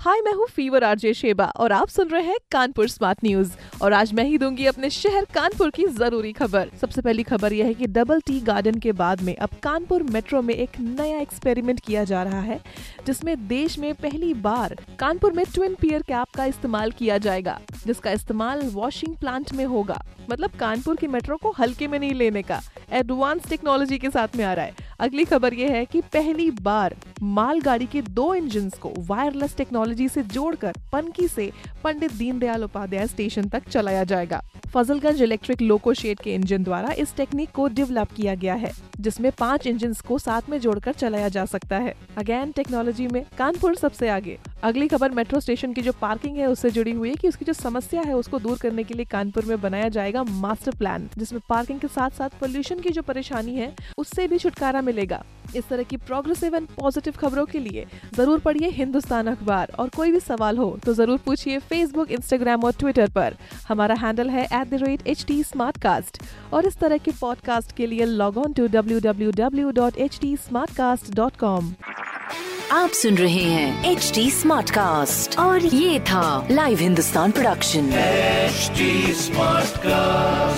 हाय मैं हूँ fever RJ Sheba और आप सुन रहे हैं कानपुर स्मार्ट न्यूज़ और आज मैं ही दूँगी अपने शहर कानपुर की ज़रूरी खबर। सबसे पहली खबर यह है कि डबल टी गार्डन के बाद में अब कानपुर मेट्रो में एक नया एक्सपेरिमेंट किया जा रहा है, जिसमें देश में पहली बार कानपुर में ट्विन पियर कैप का इस्तेमाल किया जाएगा, जिसका इस्तेमाल वॉशिंग प्लांट में होगा। मतलब कानपुर की मेट्रो को हल्के में नहीं लेने का। एडवांस टेक्नोलॉजी के साथ में आ रहा है। अगली खबर ये है कि पहली बार मालगाड़ी के दो इंजन को वायरलेस टेक्नोलॉजी से जोड़कर पनकी से पंडित दीनदयाल उपाध्याय स्टेशन तक चलाया जाएगा। फजलगंज इलेक्ट्रिक लोको शेड के इंजन द्वारा इस टेक्निक को डेवलप किया गया है, जिसमें पाँच इंजन को साथ में जोड़कर चलाया जा सकता है। अगेन टेक्नोलॉजी में कानपुर सबसे आगे। अगली खबर मेट्रो स्टेशन की जो पार्किंग है, उससे जुड़ी हुई है कि उसकी जो समस्या है, उसको दूर करने के लिए कानपुर में बनाया जाएगा मास्टर प्लान जिसमें पार्किंग के साथ साथ पोल्यूशन की जो परेशानी है, उससे भी छुटकारा मिलेगा। इस तरह की प्रोग्रेसिव एंड पॉजिटिव खबरों के लिए ज़रूर पढ़िए हिंदुस्तान अखबार। और कोई भी सवाल हो तो ज़रूर पूछिए फेसबुक इंस्टाग्राम और ट्विटर पर। हमारा हैंडल है at the rate H T और इस तरह के पॉडकास्ट के लिए log on to W W W dot H T com आप सुन रहे हैं एच डी स्मार्ट कास्ट और ये था live Hindustan production HD Smartcast.